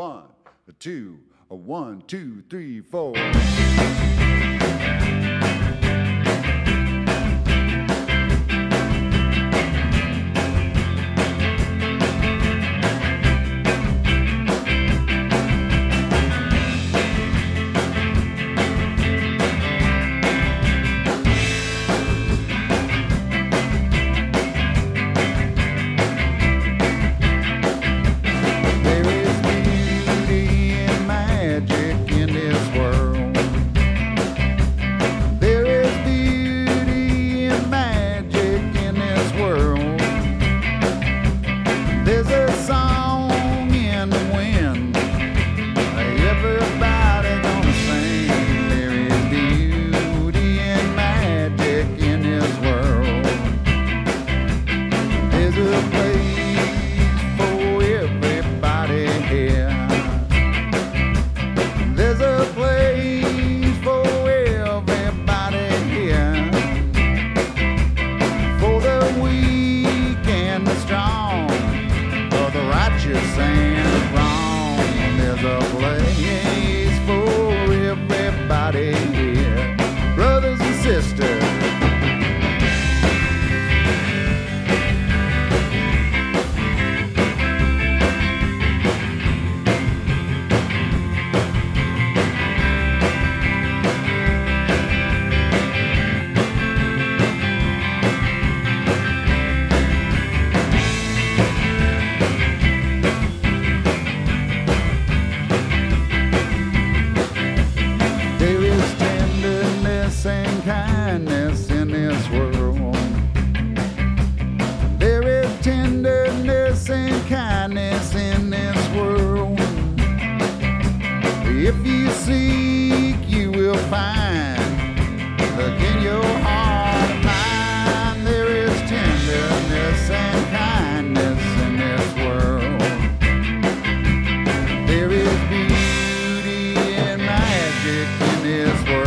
One, a two, a one, two, three, four. If you seek, you will find. Look in your heart and mind, there is tenderness and kindness in this world. There is beauty and magic in this world.